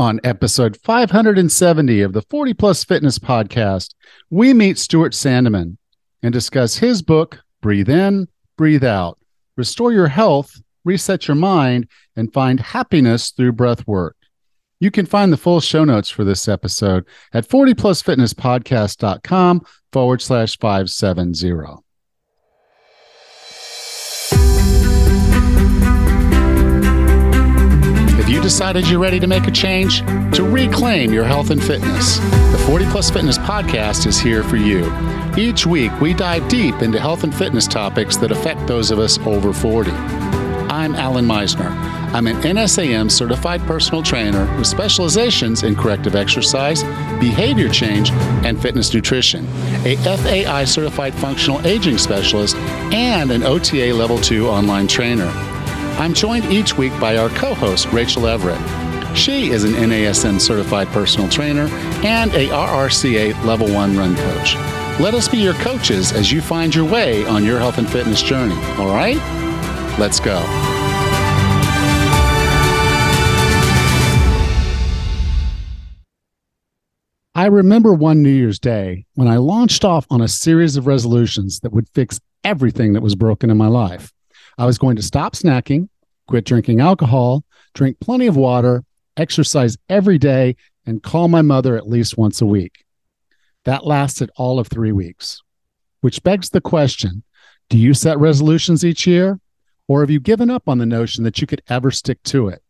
On episode 570 of the 40 Plus Fitness Podcast, we meet Stuart Sandeman and discuss his book, Breathe In, Breathe Out Restore Your Health, Reset Your Mind, and Find Happiness Through Breath Work. You can find the full show notes for this episode at 40plusfitnesspodcast.com forward slash 570. You decided you're ready to make a change? To reclaim your health and fitness? The 40 Plus Fitness Podcast is here for you. Each week, we dive deep into health and fitness topics that affect those of us over 40. I'm Allan Misner. I'm an NASM certified personal trainer with specializations in corrective exercise, behavior change, and fitness nutrition, a FAI certified functional aging specialist, and an OTA level 2 online trainer. I'm joined each week by our co host, Rachel Everett. She is an NASM certified personal trainer and a RRCA level 1 run coach. Let us be your coaches as you find your way on your health and fitness journey, all right? Let's go. I remember one New Year's Day when I launched off on a series of resolutions that would fix everything that was broken in my life. I was going to stop snacking, quit drinking alcohol, drink plenty of water, exercise every day, and call my mother at least once a week. That lasted all of three weeks, which begs the question do you set resolutions each year? Or have you given up on the notion that you could ever stick to it?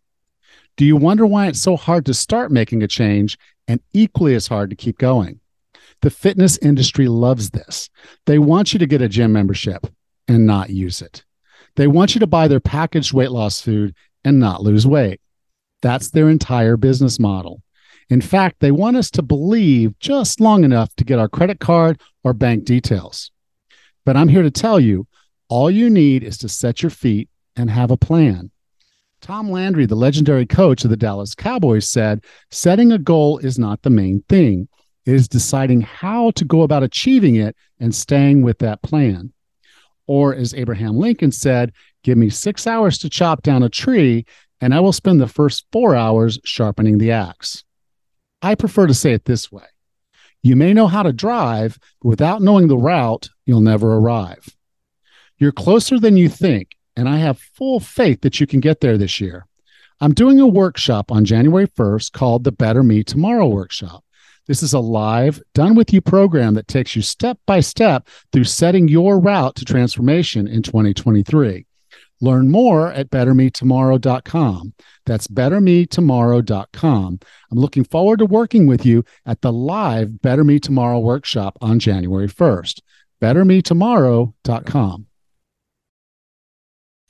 Do you wonder why it's so hard to start making a change and equally as hard to keep going? The fitness industry loves this. They want you to get a gym membership and not use it. They want you to buy their packaged weight loss food and not lose weight. That's their entire business model. In fact, they want us to believe just long enough to get our credit card or bank details. But I'm here to tell you all you need is to set your feet and have a plan. Tom Landry, the legendary coach of the Dallas Cowboys, said setting a goal is not the main thing. It is deciding how to go about achieving it and staying with that plan. Or, as Abraham Lincoln said, give me six hours to chop down a tree, and I will spend the first four hours sharpening the axe. I prefer to say it this way You may know how to drive, but without knowing the route, you'll never arrive. You're closer than you think, and I have full faith that you can get there this year. I'm doing a workshop on January 1st called the Better Me Tomorrow Workshop. This is a live, done with you program that takes you step by step through setting your route to transformation in 2023. Learn more at bettermetomorrow.com. That's bettermetomorrow.com. I'm looking forward to working with you at the live Better Me Tomorrow workshop on January 1st. bettermetomorrow.com.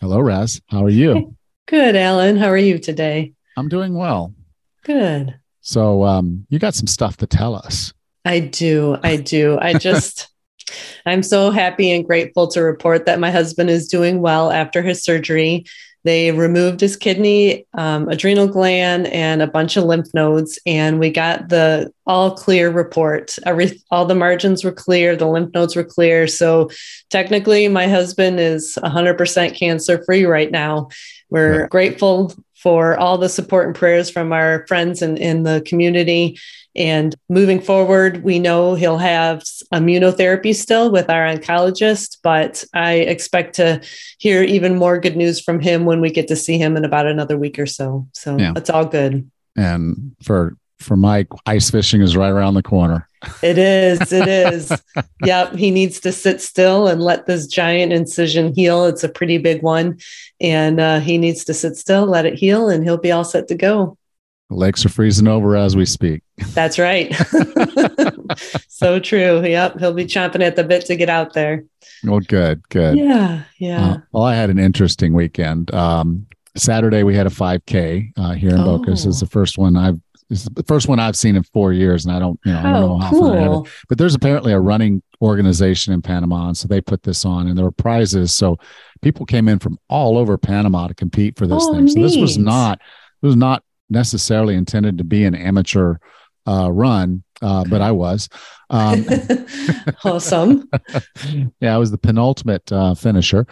Hello, Raz. How are you? Good, Allan. How are you today? I'm doing well. Good. So, um, you got some stuff to tell us. I do. I do. I just, I'm so happy and grateful to report that my husband is doing well after his surgery. They removed his kidney, um, adrenal gland, and a bunch of lymph nodes, and we got the all clear report. Every all the margins were clear, the lymph nodes were clear. So technically, my husband is 100% cancer free right now. We're right. grateful for all the support and prayers from our friends and in the community. And moving forward, we know he'll have immunotherapy still with our oncologist, but I expect to hear even more good news from him when we get to see him in about another week or so. So yeah. it's all good. And for for Mike, ice fishing is right around the corner. It is. It is. yep. He needs to sit still and let this giant incision heal. It's a pretty big one. And uh, he needs to sit still, let it heal, and he'll be all set to go. The lakes are freezing over as we speak. That's right. so true. Yep. He'll be chomping at the bit to get out there. Well, good. Good. Yeah. Yeah. Uh, well, I had an interesting weekend. Um, Saturday we had a 5K uh, here in oh. Bocas. It's the first one I've it's the first one I've seen in four years, and I don't, you know, I don't know how cool. But there's apparently a running organization in Panama, and so they put this on, and there were prizes. So people came in from all over Panama to compete for this oh, thing. So neat. this was not, it was not necessarily intended to be an amateur uh, run, uh, but I was. Um, awesome. yeah, I was the penultimate uh, finisher.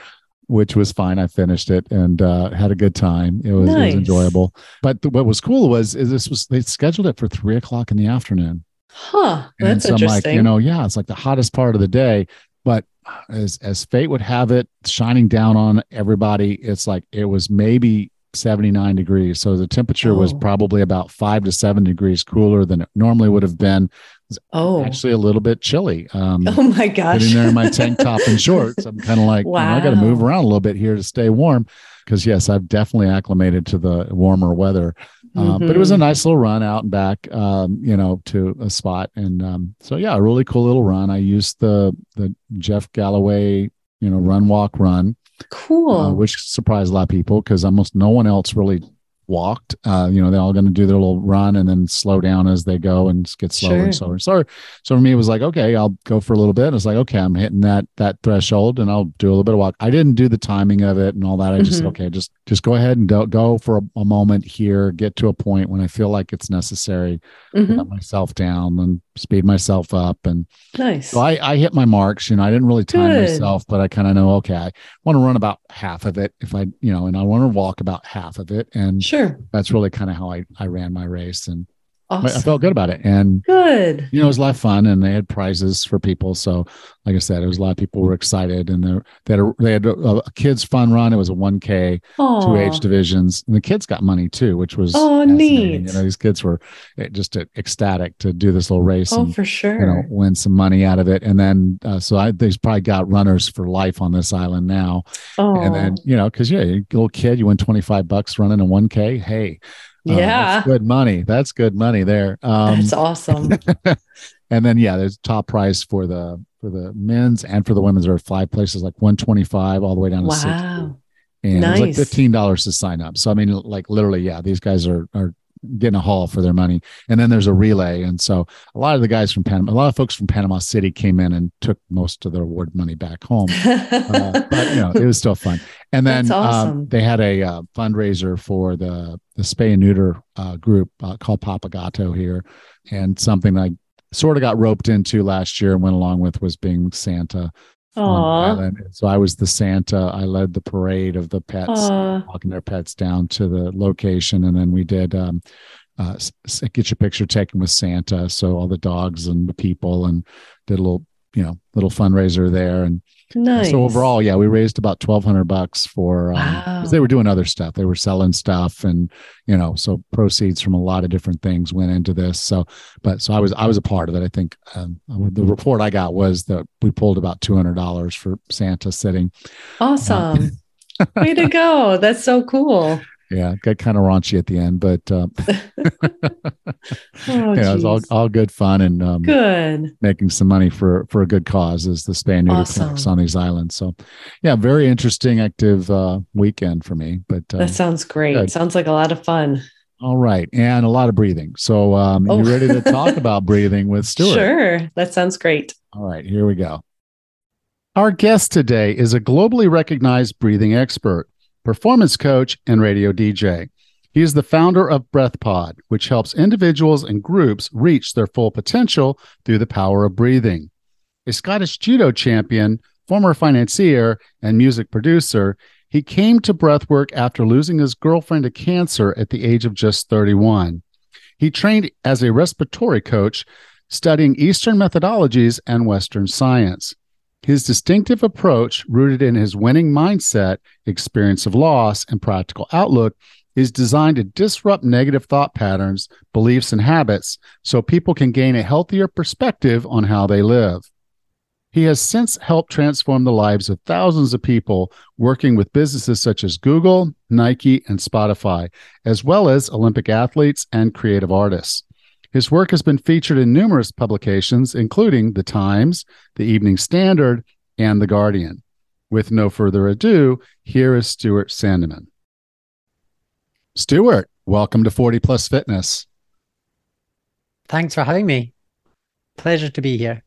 Which was fine. I finished it and uh, had a good time. It was, nice. it was enjoyable. But th- what was cool was is this was they scheduled it for three o'clock in the afternoon. Huh. That's so interesting. Like, you know, yeah, it's like the hottest part of the day. But as as fate would have it, shining down on everybody, it's like it was maybe 79 degrees. So the temperature oh. was probably about five to seven degrees cooler than it normally would have been. Oh, actually a little bit chilly. Um, oh my gosh. Sitting there in my tank top and shorts. I'm kind of like, wow. you know, I got to move around a little bit here to stay warm. Because yes, I've definitely acclimated to the warmer weather. mm-hmm. But it was a mm-hmm. nice little run out and back, um, you know, to a spot. And um, so yeah, a really cool little run. I used the the Jeff Galloway, you know, run walk run. Cool. Uh, which surprised a lot of people because almost no one else really walked. Uh, you know, they're all going to do their little run and then slow down as they go and get slower sure. and slower. So, so for me, it was like, okay, I'll go for a little bit. And it's like, okay, I'm hitting that that threshold, and I'll do a little bit of walk. I didn't do the timing of it and all that. I just mm-hmm. okay, just just go ahead and go go for a, a, moment here. Get to a point when I feel like it's necessary. Mm-hmm. Let myself down and speed myself up. And nice. So I I hit my marks. You know, I didn't really time Good. myself, but I kind of know okay, I want to run about half of it if I you know, and I want to walk about half of it. And sure, that's really kind of how I I ran my race and Awesome. I felt good about it. And good. You know, it was a lot of fun and they had prizes for people. So like I said, it was a lot of people were excited and they had a, they had a, a kids fun run. It was a 1K, Aww. two age divisions. And the kids got money too, which was oh neat. You know, these kids were eh, just ecstatic to do this little race. Oh, and, for sure. You know, win some money out of it. And then, uh, so I, they've probably got runners for life on this island now. Oh. And then, you know, cause yeah, a little kid, you win 25 bucks running a 1K. Hey, um, yeah, good money. That's good money there. Um, that's awesome. and then yeah, there's top price for the for the men's and for the women's. There are five places like 125 all the way down to wow. 60. And nice. like fifteen dollars to sign up. So I mean, like literally, yeah, these guys are are getting a haul for their money. And then there's a relay. And so a lot of the guys from Panama, a lot of folks from Panama City came in and took most of their award money back home. uh, but you know, it was still fun. And then um, awesome. um, they had a uh, fundraiser for the the spay and neuter uh, group uh, called Papagato here, and something I sort of got roped into last year and went along with was being Santa. So I was the Santa. I led the parade of the pets, Aww. walking their pets down to the location, and then we did um, uh, get your picture taken with Santa. So all the dogs and the people, and did a little, you know, little fundraiser there, and Nice. So overall, yeah, we raised about twelve hundred bucks for um, wow. they were doing other stuff. They were selling stuff, and you know, so proceeds from a lot of different things went into this. So, but so I was I was a part of it. I think um, the report I got was that we pulled about two hundred dollars for Santa sitting. Awesome. Uh, Way to go! That's so cool yeah, got kind of raunchy at the end, but um, oh, yeah, it was all, all good fun and um, good making some money for for a good cause as the spay neuter awesome. on these islands. So, yeah, very interesting, active uh, weekend for me. But uh, that sounds great. Good. Sounds like a lot of fun. All right, and a lot of breathing. So, um, oh. you ready to talk about breathing with Stuart? Sure, that sounds great. All right, here we go. Our guest today is a globally recognized breathing expert performance coach, and radio DJ. He is the founder of BreathPod, which helps individuals and groups reach their full potential through the power of breathing. A Scottish judo champion, former financier, and music producer, he came to breathwork after losing his girlfriend to cancer at the age of just 31. He trained as a respiratory coach, studying Eastern methodologies and Western science. His distinctive approach, rooted in his winning mindset, experience of loss, and practical outlook, is designed to disrupt negative thought patterns, beliefs, and habits so people can gain a healthier perspective on how they live. He has since helped transform the lives of thousands of people working with businesses such as Google, Nike, and Spotify, as well as Olympic athletes and creative artists. His work has been featured in numerous publications, including The Times, The Evening Standard, and The Guardian. With no further ado, here is Stuart Sandeman. Stuart, welcome to 40 Plus Fitness. Thanks for having me. Pleasure to be here.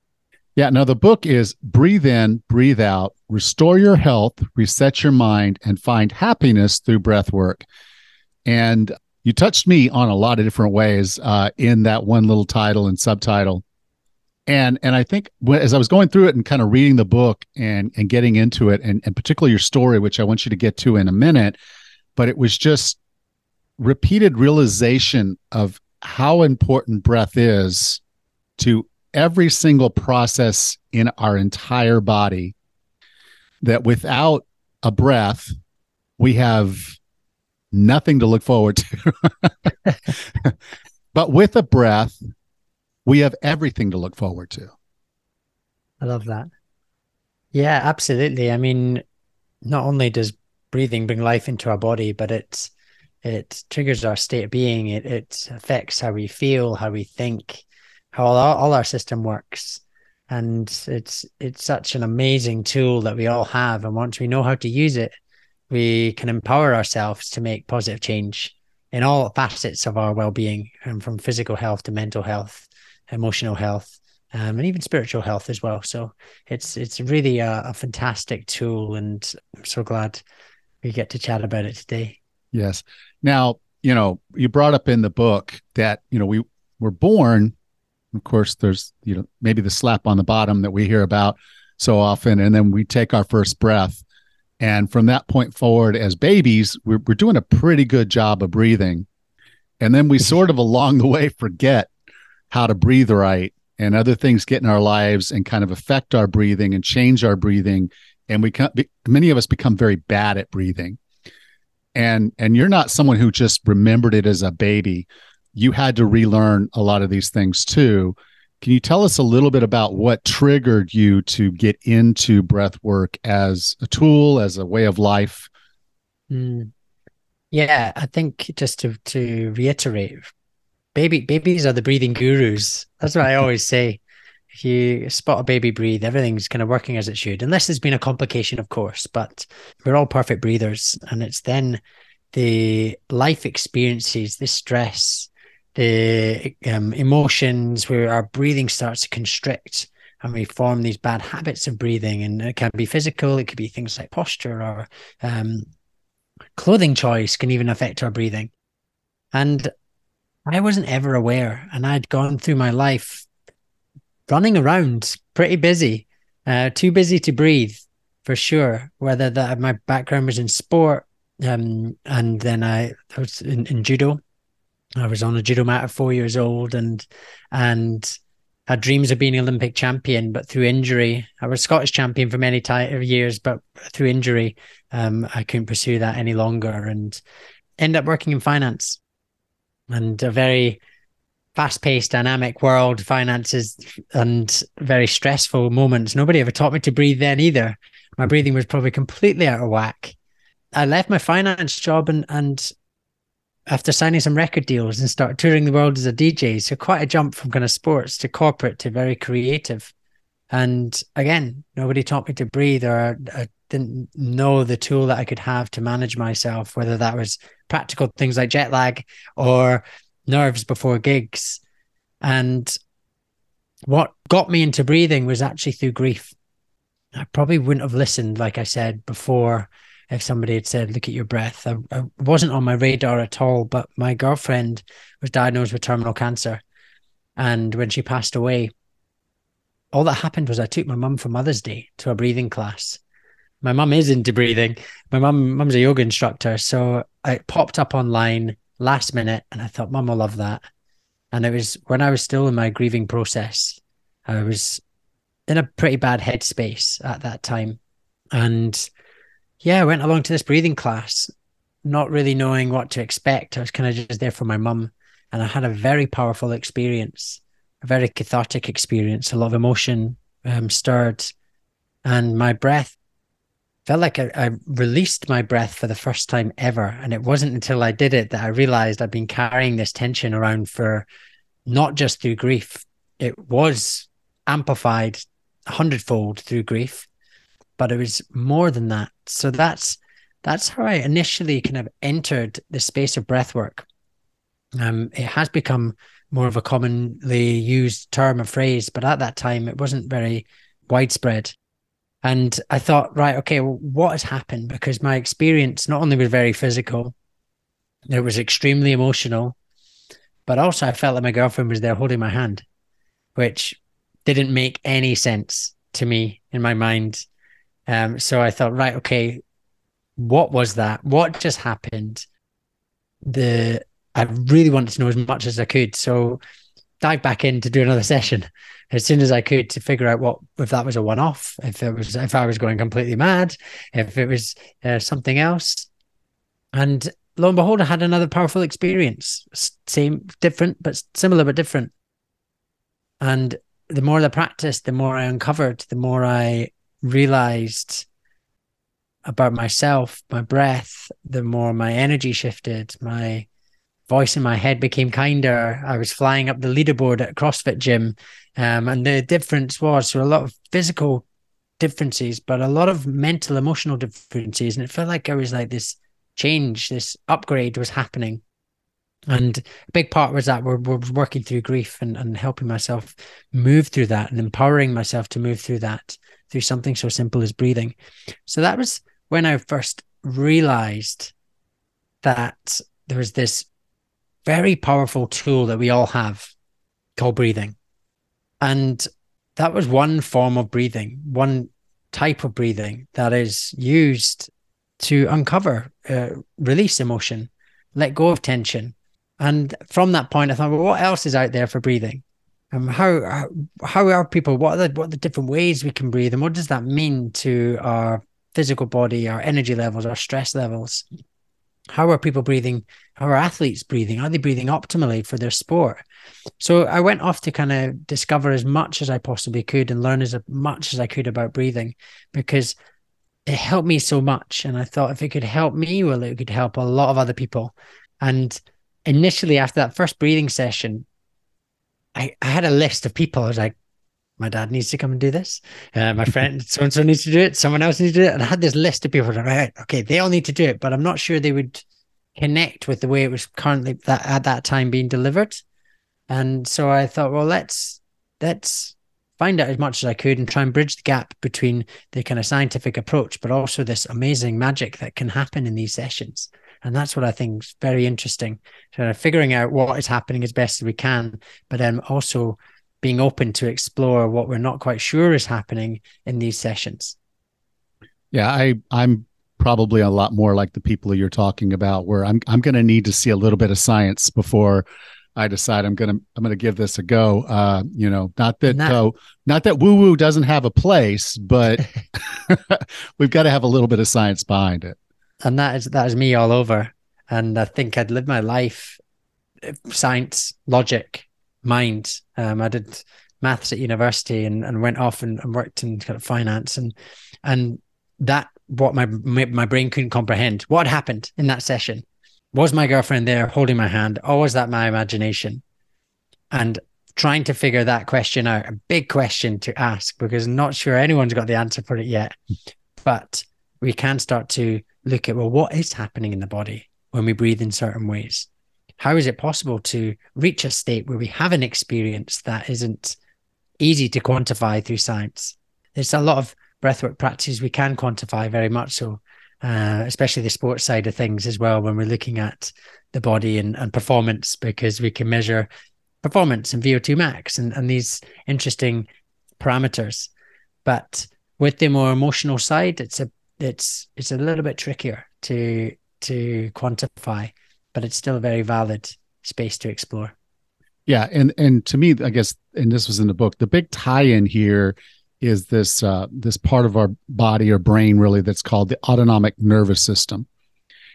Yeah, now the book is Breathe In, Breathe Out, Restore Your Health, Reset Your Mind, and Find Happiness Through Breath Work. And you touched me on a lot of different ways uh, in that one little title and subtitle. and and I think as I was going through it and kind of reading the book and and getting into it, and and particularly your story, which I want you to get to in a minute, but it was just repeated realization of how important breath is to every single process in our entire body. That without a breath, we have nothing to look forward to. but with a breath, we have everything to look forward to. I love that. Yeah, absolutely. I mean, not only does breathing bring life into our body, but it's it triggers our state of being. It it affects how we feel, how we think, how all our, all our system works. And it's it's such an amazing tool that we all have. And once we know how to use it, we can empower ourselves to make positive change in all facets of our well-being, and from physical health to mental health emotional health, um, and even spiritual health as well. So it's it's really a, a fantastic tool, and I'm so glad we get to chat about it today. Yes. Now, you know, you brought up in the book that you know we were born. Of course, there's you know maybe the slap on the bottom that we hear about so often, and then we take our first breath. And from that point forward, as babies, we're, we're doing a pretty good job of breathing. And then we mm-hmm. sort of along the way forget how to breathe right and other things get in our lives and kind of affect our breathing and change our breathing. And we many of us become very bad at breathing. And and you're not someone who just remembered it as a baby. You had to relearn a lot of these things too can you tell us a little bit about what triggered you to get into breath work as a tool as a way of life mm. yeah i think just to to reiterate baby babies are the breathing gurus. That's what I always say. If you spot a baby breathe, everything's kind of working as it should, unless there's been a complication, of course. But we're all perfect breathers, and it's then the life experiences, the stress, the um, emotions where our breathing starts to constrict and we form these bad habits of breathing. And it can be physical, it could be things like posture or um, clothing choice can even affect our breathing. And I wasn't ever aware, and I'd gone through my life running around, pretty busy, uh, too busy to breathe for sure. Whether that my background was in sport, um, and then I, I was in, in judo. I was on a judo mat at four years old, and and had dreams of being an Olympic champion, but through injury, I was Scottish champion for many years, but through injury, um, I couldn't pursue that any longer, and end up working in finance and a very fast-paced, dynamic world, finances, and very stressful moments. Nobody ever taught me to breathe then either. My breathing was probably completely out of whack. I left my finance job and and after signing some record deals and start touring the world as a DJ. So quite a jump from kind of sports to corporate to very creative. And again, nobody taught me to breathe or I didn't know the tool that I could have to manage myself, whether that was practical things like jet lag or nerves before gigs. And what got me into breathing was actually through grief. I probably wouldn't have listened, like I said before, if somebody had said, Look at your breath. I, I wasn't on my radar at all, but my girlfriend was diagnosed with terminal cancer. And when she passed away, all that happened was I took my mum for Mother's Day to a breathing class my mum is into breathing. My mum mum's a yoga instructor, so I popped up online last minute, and I thought mum will love that. And it was when I was still in my grieving process. I was in a pretty bad headspace at that time, and yeah, I went along to this breathing class, not really knowing what to expect. I was kind of just there for my mum, and I had a very powerful experience, a very cathartic experience, a lot of emotion um, stirred, and my breath felt like I, I, released my breath for the first time ever. And it wasn't until I did it that I realized I'd been carrying this tension around for not just through grief, it was amplified a hundredfold through grief, but it was more than that. So that's that's how I initially kind of entered the space of breath work. Um, it has become more of a commonly used term or phrase, but at that time it wasn't very widespread. And I thought, right, okay, well, what has happened? Because my experience not only was very physical, it was extremely emotional, but also I felt like my girlfriend was there holding my hand, which didn't make any sense to me in my mind. Um, so I thought, right, okay, what was that? What just happened? The I really wanted to know as much as I could. So dive back in to do another session as soon as I could to figure out what if that was a one off, if it was if I was going completely mad, if it was uh, something else. And lo and behold, I had another powerful experience. Same, different, but similar but different. And the more I practiced, the more I uncovered, the more I realized about myself, my breath, the more my energy shifted, my voice in my head became kinder. I was flying up the leaderboard at CrossFit gym. Um, and the difference was so a lot of physical differences, but a lot of mental, emotional differences. And it felt like I was like this change, this upgrade was happening. And a big part was that we're, we're working through grief and, and helping myself move through that and empowering myself to move through that through something so simple as breathing. So that was when I first realized that there was this very powerful tool that we all have called breathing. And that was one form of breathing, one type of breathing that is used to uncover, uh, release emotion, let go of tension. And from that point, I thought, well, what else is out there for breathing? Um, how how are people? What are the what are the different ways we can breathe, and what does that mean to our physical body, our energy levels, our stress levels? How are people breathing? How are athletes breathing? Are they breathing optimally for their sport? So I went off to kind of discover as much as I possibly could and learn as much as I could about breathing because it helped me so much. And I thought if it could help me, well, it could help a lot of other people. And initially, after that first breathing session, I, I had a list of people. I was like, my dad needs to come and do this. Uh, my friend so and so needs to do it. Someone else needs to do it. And I had this list of people. Right, okay, they all need to do it, but I'm not sure they would connect with the way it was currently that at that time being delivered. And so I thought, well, let's let's find out as much as I could and try and bridge the gap between the kind of scientific approach, but also this amazing magic that can happen in these sessions. And that's what I think is very interesting. So figuring out what is happening as best as we can, but then also being open to explore what we're not quite sure is happening in these sessions. Yeah, I I'm probably a lot more like the people you're talking about where I'm I'm going to need to see a little bit of science before I decide I'm going to I'm going to give this a go. Uh, you know, not that not, uh, not that woo woo doesn't have a place, but we've got to have a little bit of science behind it. And that is that is me all over. And I think I'd lived my life science, logic, mind. Um, I did maths at university and, and went off and, and worked in kind of finance and and that what my my brain couldn't comprehend. What happened in that session? Was my girlfriend there holding my hand, or was that my imagination? And trying to figure that question out, a big question to ask because I'm not sure anyone's got the answer for it yet. But we can start to look at well, what is happening in the body when we breathe in certain ways? how is it possible to reach a state where we have an experience that isn't easy to quantify through science? There's a lot of breathwork practices we can quantify very much so, uh, especially the sports side of things as well, when we're looking at the body and, and performance, because we can measure performance and VO2 max and, and these interesting parameters. But with the more emotional side, it's a it's it's a little bit trickier to to quantify but it's still a very valid space to explore. Yeah, and and to me, I guess, and this was in the book. The big tie-in here is this uh, this part of our body or brain, really, that's called the autonomic nervous system,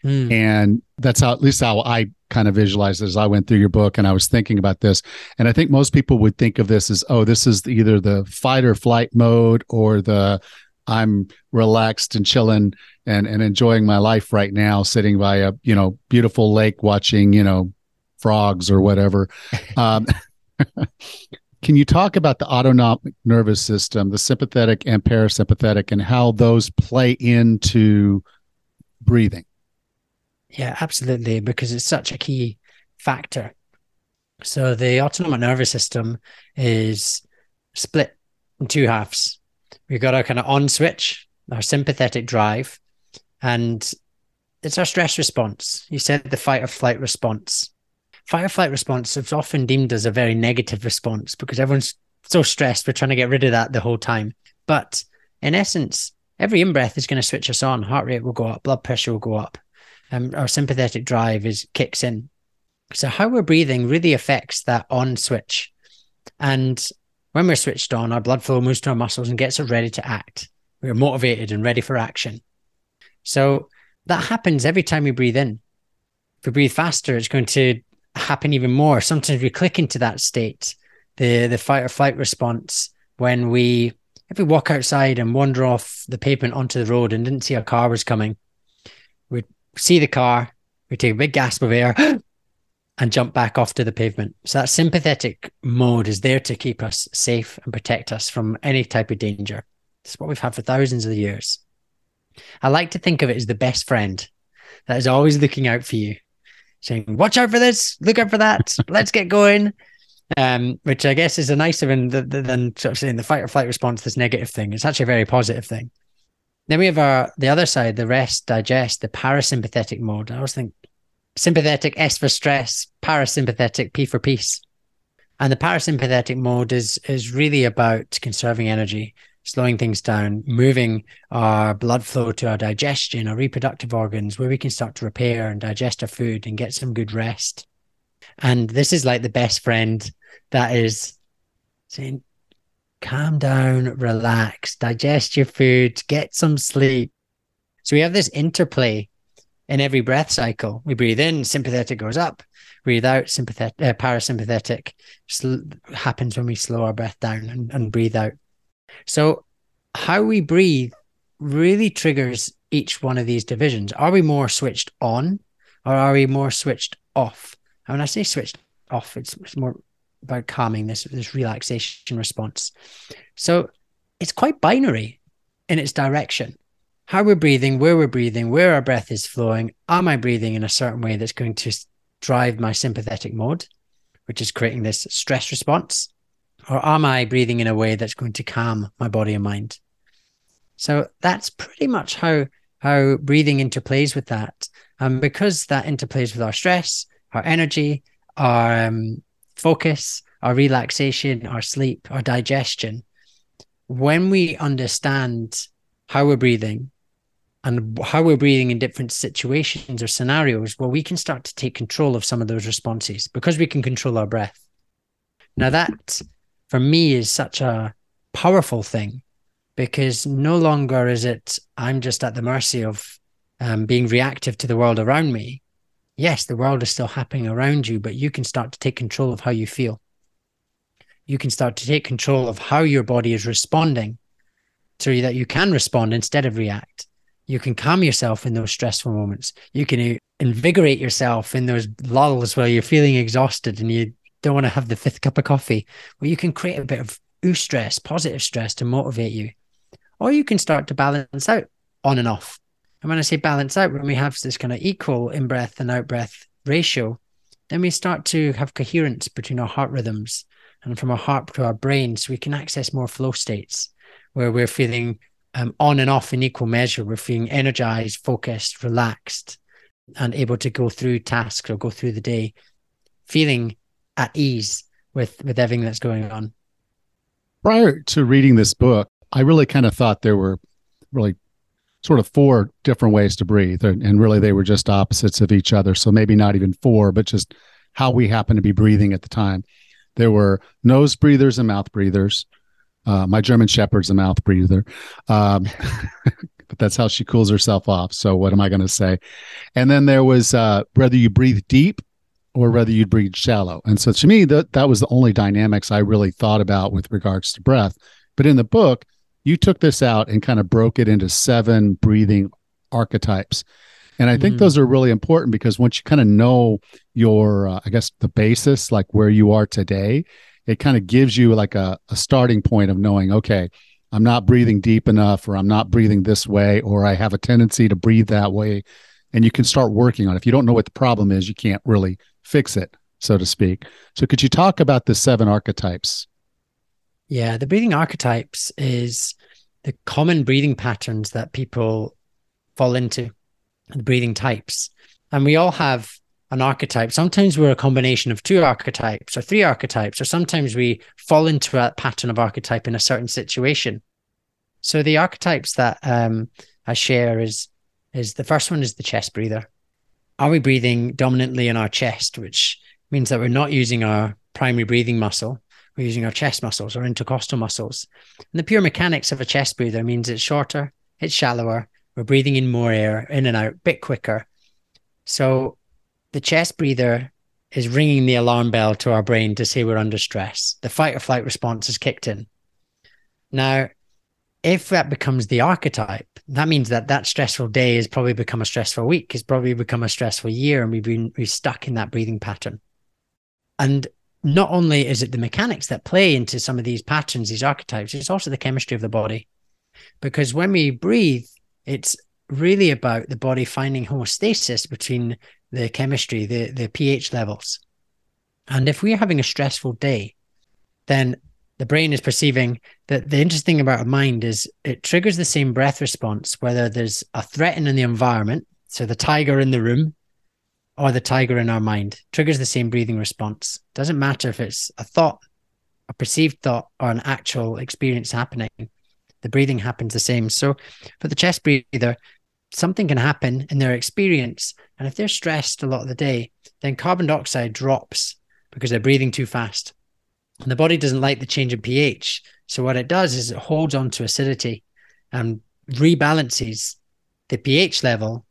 mm. and that's how at least how I kind of visualized as I went through your book and I was thinking about this. And I think most people would think of this as, oh, this is either the fight or flight mode or the I'm relaxed and chilling and and enjoying my life right now, sitting by a you know beautiful lake, watching you know frogs or whatever. Um, can you talk about the autonomic nervous system, the sympathetic and parasympathetic, and how those play into breathing? Yeah, absolutely, because it's such a key factor. So the autonomic nervous system is split in two halves. We've got our kind of on switch, our sympathetic drive, and it's our stress response. You said the fight or flight response. Fight or flight response is often deemed as a very negative response because everyone's so stressed, we're trying to get rid of that the whole time. But in essence, every in breath is going to switch us on. Heart rate will go up, blood pressure will go up. Um, our sympathetic drive is kicks in. So how we're breathing really affects that on switch. And when we're switched on, our blood flow moves to our muscles and gets us ready to act. We're motivated and ready for action. So that happens every time we breathe in. If we breathe faster, it's going to happen even more. Sometimes we click into that state, the the fight or flight response when we if we walk outside and wander off the pavement onto the road and didn't see a car was coming, we'd see the car, we take a big gasp of air and jump back off to the pavement. So that sympathetic mode is there to keep us safe and protect us from any type of danger. It's what we've had for thousands of years. I like to think of it as the best friend that is always looking out for you, saying, "Watch out for this, look out for that, let's get going." Um, which I guess is a nicer than than sort of saying the fight or flight response, this negative thing. It's actually a very positive thing. Then we have our the other side, the rest, digest, the parasympathetic mode. I always think sympathetic S for stress, parasympathetic P for peace. And the parasympathetic mode is is really about conserving energy, slowing things down, moving our blood flow to our digestion, our reproductive organs, where we can start to repair and digest our food and get some good rest. And this is like the best friend that is saying, calm down, relax, digest your food, get some sleep. So we have this interplay in every breath cycle. We breathe in, sympathetic goes up. Breathe out, sympathetic, uh, parasympathetic sl- happens when we slow our breath down and, and breathe out. So, how we breathe really triggers each one of these divisions. Are we more switched on or are we more switched off? And when I say switched off, it's, it's more about calming this this relaxation response. So it's quite binary in its direction how we're breathing, where we're breathing, where our breath is flowing. Am I breathing in a certain way that's going to drive my sympathetic mode, which is creating this stress response? Or am I breathing in a way that's going to calm my body and mind? So that's pretty much how how breathing interplays with that. And because that interplays with our stress, our energy, our um, focus, our relaxation, our sleep, our digestion, when we understand how we're breathing, and how we're breathing in different situations or scenarios, well, we can start to take control of some of those responses because we can control our breath. Now, that for me is such a powerful thing because no longer is it I'm just at the mercy of um, being reactive to the world around me. Yes, the world is still happening around you, but you can start to take control of how you feel. You can start to take control of how your body is responding so that you can respond instead of react you can calm yourself in those stressful moments. You can uh, invigorate yourself in those lulls where you're feeling exhausted and you don't want to have the fifth cup of coffee. Well, you can create a bit of stress, positive stress to motivate you. Or you can start to balance out on and off. And when I say balance out, when we have this kind of equal in breath and out breath ratio, then we start to have coherence between our heart rhythms and from our heart to our brain so we can access more flow states where we're feeling um, on and off in equal measure. We're feeling energized, focused, relaxed, and able to go through tasks or go through the day, feeling at ease with with everything that's going on. Prior to reading this book, I really kind of thought there were really sort of four different ways to breathe, and really they were just opposites of each other. So maybe not even four, but just how we happen to be breathing at the time. There were nose breathers and mouth breathers. Uh, my German Shepherd's a mouth breather. Um, but that's how she cools herself off. So what am I going to say? And then there was uh, whether you breathe deep or whether you breathe shallow. And so to me, that that was the only dynamics I really thought about with regards to breath. But in the book, you took this out and kind of broke it into seven breathing archetypes. And I think mm. those are really important because once you kind of know your, uh, I guess, the basis, like where you are today, it kind of gives you like a, a starting point of knowing, okay, I'm not breathing deep enough, or I'm not breathing this way, or I have a tendency to breathe that way. And you can start working on it. If you don't know what the problem is, you can't really fix it, so to speak. So, could you talk about the seven archetypes? Yeah, the breathing archetypes is the common breathing patterns that people fall into, the breathing types. And we all have an archetype. Sometimes we're a combination of two archetypes or three archetypes, or sometimes we fall into a pattern of archetype in a certain situation. So the archetypes that um, I share is is the first one is the chest breather. Are we breathing dominantly in our chest, which means that we're not using our primary breathing muscle, we're using our chest muscles or intercostal muscles. And the pure mechanics of a chest breather means it's shorter, it's shallower, we're breathing in more air, in and out, a bit quicker. So the chest breather is ringing the alarm bell to our brain to say we're under stress. The fight or flight response has kicked in. Now, if that becomes the archetype, that means that that stressful day has probably become a stressful week, has probably become a stressful year, and we've been we've stuck in that breathing pattern. And not only is it the mechanics that play into some of these patterns, these archetypes, it's also the chemistry of the body. Because when we breathe, it's really about the body finding homeostasis between the chemistry, the, the pH levels. And if we're having a stressful day, then the brain is perceiving that the interesting about a mind is it triggers the same breath response, whether there's a threat in the environment, so the tiger in the room or the tiger in our mind triggers the same breathing response. Doesn't matter if it's a thought, a perceived thought, or an actual experience happening. The breathing happens the same. So for the chest breather, something can happen in their experience. And if they're stressed a lot of the day, then carbon dioxide drops because they're breathing too fast. And the body doesn't like the change in pH. So what it does is it holds on to acidity and rebalances the pH level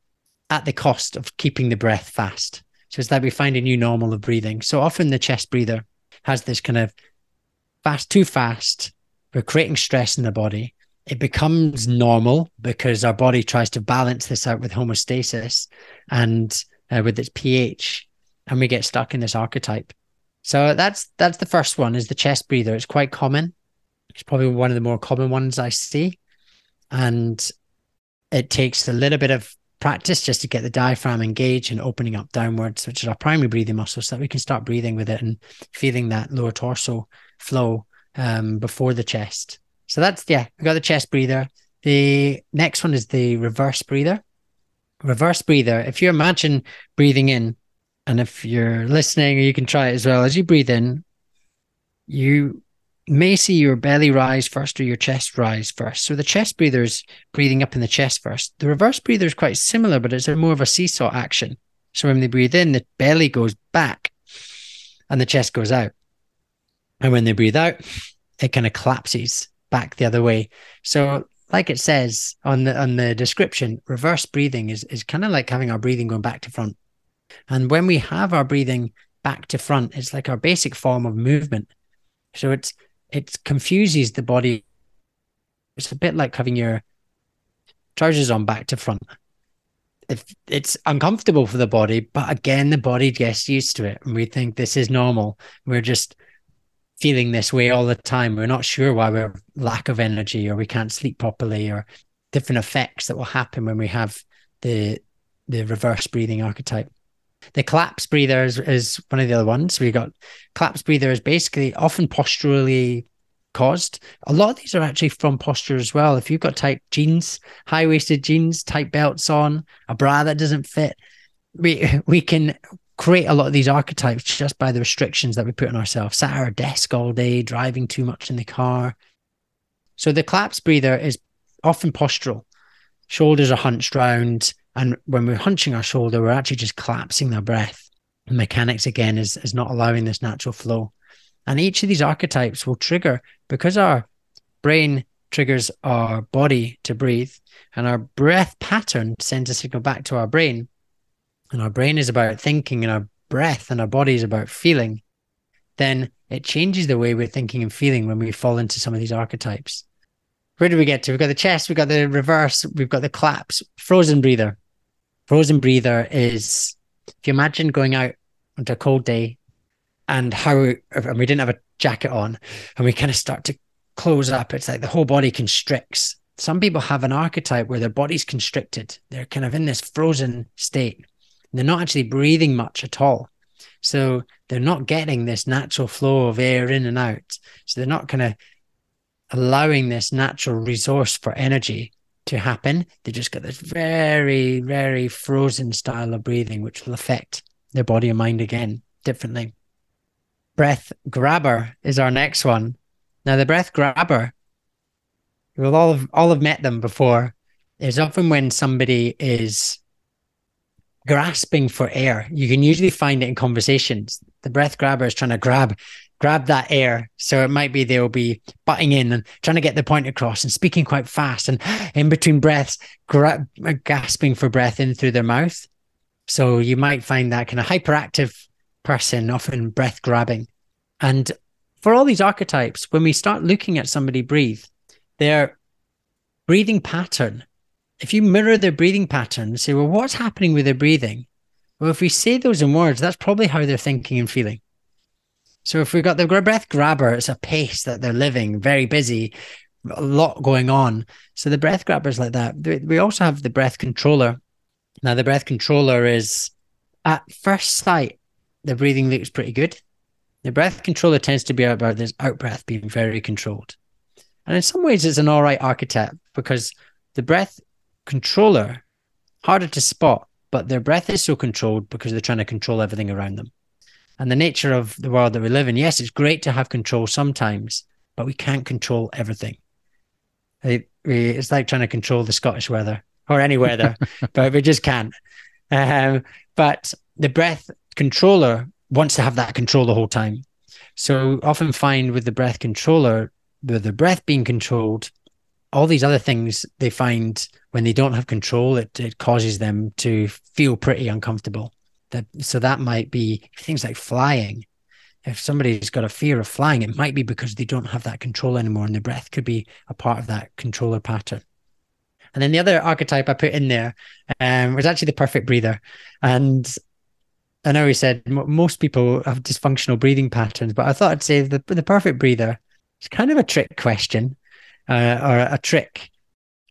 at the cost of keeping the breath fast. So it's like we find a new normal of breathing. So often the chest breather has this kind of fast, too fast. We're creating stress in the body. It becomes normal because our body tries to balance this out with homeostasis and uh, with its pH, and we get stuck in this archetype. So that's that's the first one is the chest breather. It's quite common. It's probably one of the more common ones I see, and it takes a little bit of practice just to get the diaphragm engaged and opening up downwards, which is our primary breathing muscle, so that we can start breathing with it and feeling that lower torso flow um, before the chest. So that's yeah, we got the chest breather. The next one is the reverse breather. Reverse breather. If you imagine breathing in, and if you're listening, you can try it as well. As you breathe in, you may see your belly rise first or your chest rise first. So the chest breather is breathing up in the chest first. The reverse breather is quite similar, but it's a more of a seesaw action. So when they breathe in, the belly goes back and the chest goes out. And when they breathe out, it kind of collapses back the other way. So like it says on the on the description, reverse breathing is, is kind of like having our breathing going back to front. And when we have our breathing back to front, it's like our basic form of movement. So it's it confuses the body. It's a bit like having your trousers on back to front. If it's uncomfortable for the body, but again, the body gets used to it, and we think this is normal. We're just feeling this way all the time. We're not sure why we're lack of energy, or we can't sleep properly, or different effects that will happen when we have the the reverse breathing archetype. The collapse breather is, is one of the other ones. We got collapse breather is basically often posturally caused. A lot of these are actually from posture as well. If you've got tight jeans, high waisted jeans, tight belts on, a bra that doesn't fit, we we can create a lot of these archetypes just by the restrictions that we put on ourselves. Sat at our desk all day, driving too much in the car. So the collapse breather is often postural. Shoulders are hunched round, and when we're hunching our shoulder, we're actually just collapsing our breath. The mechanics again is, is not allowing this natural flow. And each of these archetypes will trigger because our brain triggers our body to breathe, and our breath pattern sends a signal back to our brain. And our brain is about thinking, and our breath and our body is about feeling. Then it changes the way we're thinking and feeling when we fall into some of these archetypes. Where do we get to? We've got the chest, we've got the reverse, we've got the collapse, frozen breather. Frozen breather is if you imagine going out on a cold day and how and we didn't have a jacket on and we kind of start to close up. It's like the whole body constricts. Some people have an archetype where their body's constricted. They're kind of in this frozen state. They're not actually breathing much at all. So they're not getting this natural flow of air in and out. So they're not kind of allowing this natural resource for energy to happen. They just got this very, very frozen style of breathing, which will affect their body and mind again differently. Breath grabber is our next one. Now, the breath grabber, we'll all have, all have met them before, is often when somebody is grasping for air. You can usually find it in conversations. The breath grabber is trying to grab grab that air. So it might be they'll be butting in and trying to get the point across and speaking quite fast and in between breaths, gra- gasping for breath in through their mouth. So you might find that kind of hyperactive person often breath grabbing. And for all these archetypes, when we start looking at somebody breathe, their breathing pattern, if you mirror their breathing pattern and say, well, what's happening with their breathing? Well, if we say those in words, that's probably how they're thinking and feeling. So if we've got the breath grabber, it's a pace that they're living, very busy, a lot going on. So the breath grabber is like that. We also have the breath controller. Now the breath controller is at first sight, the breathing looks pretty good. The breath controller tends to be about this out breath being very controlled. And in some ways it's an all right archetype because the breath controller, harder to spot, but their breath is so controlled because they're trying to control everything around them and the nature of the world that we live in. Yes, it's great to have control sometimes, but we can't control everything. It's like trying to control the Scottish weather or any weather, but we just can't. Um, but the breath controller wants to have that control the whole time. So often find with the breath controller, with the breath being controlled, all these other things they find when they don't have control, it, it causes them to feel pretty uncomfortable. That so that might be things like flying. If somebody's got a fear of flying, it might be because they don't have that control anymore, and the breath could be a part of that controller pattern. And then the other archetype I put in there um, was actually the perfect breather. And I know we said most people have dysfunctional breathing patterns, but I thought I'd say the the perfect breather is kind of a trick question uh, or a trick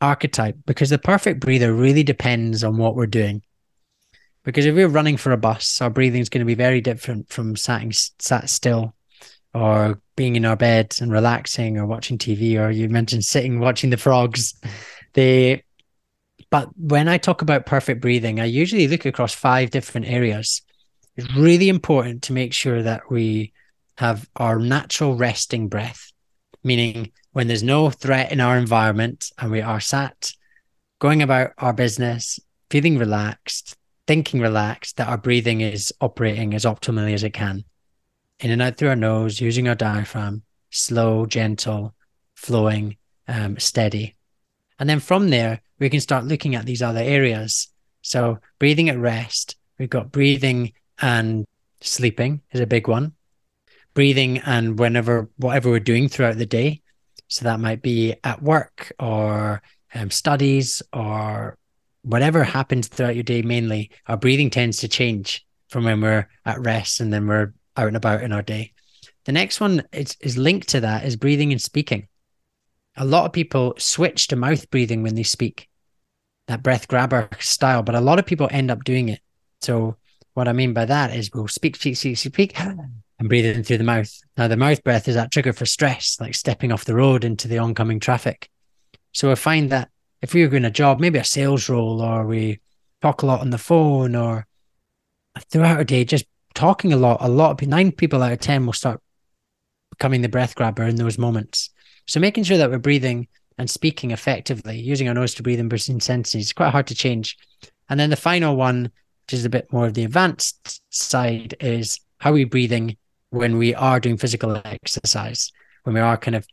archetype because the perfect breather really depends on what we're doing. Because if we're running for a bus, our breathing is going to be very different from sat, sat still or being in our bed and relaxing or watching TV, or you mentioned sitting watching the frogs. They, but when I talk about perfect breathing, I usually look across five different areas. It's really important to make sure that we have our natural resting breath, meaning when there's no threat in our environment and we are sat going about our business, feeling relaxed, thinking relaxed that our breathing is operating as optimally as it can. In and out through our nose, using our diaphragm, slow, gentle, flowing, um, steady. And then from there, we can start looking at these other areas. So, breathing at rest, we've got breathing and sleeping is a big one. Breathing and whenever, whatever we're doing throughout the day. So, that might be at work or um, studies or whatever happens throughout your day, mainly our breathing tends to change from when we're at rest and then we're out and about in our day. The next one is, is linked to that is breathing and speaking. A lot of people switch to mouth breathing when they speak, that breath grabber style, but a lot of people end up doing it. So, what I mean by that is we'll speak, speak, speak, speak, and breathe in through the mouth. Now, the mouth breath is that trigger for stress, like stepping off the road into the oncoming traffic. So, I find that if we were doing a job, maybe a sales role, or we talk a lot on the phone, or throughout our day, just talking a lot, a lot of nine people out of 10 will start becoming the breath grabber in those moments. So making sure that we're breathing and speaking effectively, using our nose to breathe in between sentences, is quite hard to change. And then the final one, which is a bit more of the advanced side, is how are we breathing when we are doing physical exercise, when we are kind of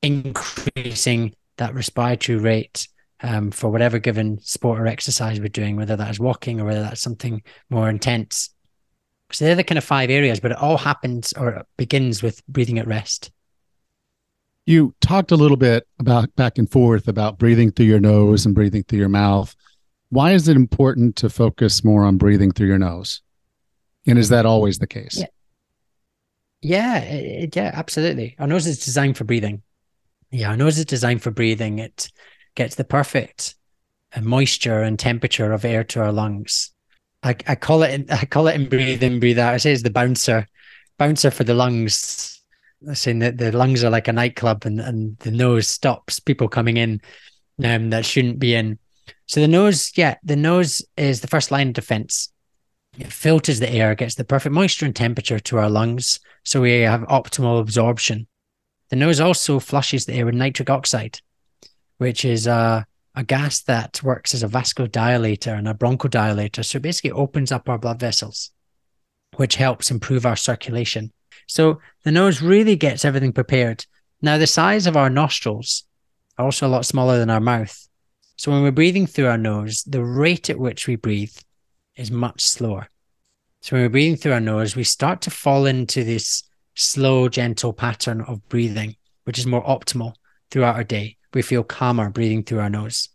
increasing that respiratory rate um, for whatever given sport or exercise we're doing, whether that is walking or whether that's something more intense. So they're the kind of five areas, but it all happens or begins with breathing at rest. You talked a little bit about back and forth about breathing through your nose and breathing through your mouth. Why is it important to focus more on breathing through your nose? And is that always the case? Yeah, yeah, it, yeah absolutely. Our nose is designed for breathing. Yeah, our nose is designed for breathing. It gets the perfect uh, moisture and temperature of air to our lungs. I, I call it I call it in breathe in, breathe out. I say it's the bouncer, bouncer for the lungs. I'm saying that the lungs are like a nightclub and, and the nose stops people coming in um, that shouldn't be in. So the nose, yeah, the nose is the first line of defense. It filters the air, gets the perfect moisture and temperature to our lungs, so we have optimal absorption. The nose also flushes the air with nitric oxide, which is a, a gas that works as a vasodilator and a bronchodilator. So basically opens up our blood vessels, which helps improve our circulation. So the nose really gets everything prepared. Now, the size of our nostrils are also a lot smaller than our mouth. So when we're breathing through our nose, the rate at which we breathe is much slower. So when we're breathing through our nose, we start to fall into this slow, gentle pattern of breathing, which is more optimal throughout our day. We feel calmer breathing through our nose.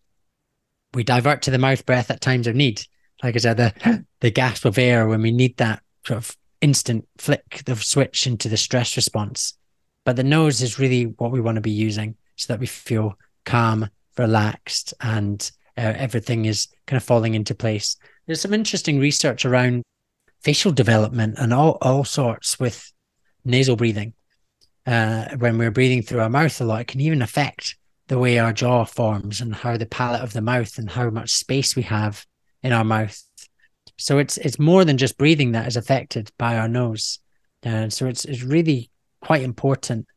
We divert to the mouth breath at times of need, like I said, the, the gasp of air when we need that sort of instant flick the switch into the stress response. But the nose is really what we want to be using so that we feel calm, relaxed, and uh, everything is kind of falling into place. There's some interesting research around facial development and all, all sorts with nasal breathing. Uh, when we're breathing through our mouth a lot, it can even affect the way our jaw forms and how the palate of the mouth and how much space we have in our mouth so it's it's more than just breathing that is affected by our nose. And so it's it's really quite important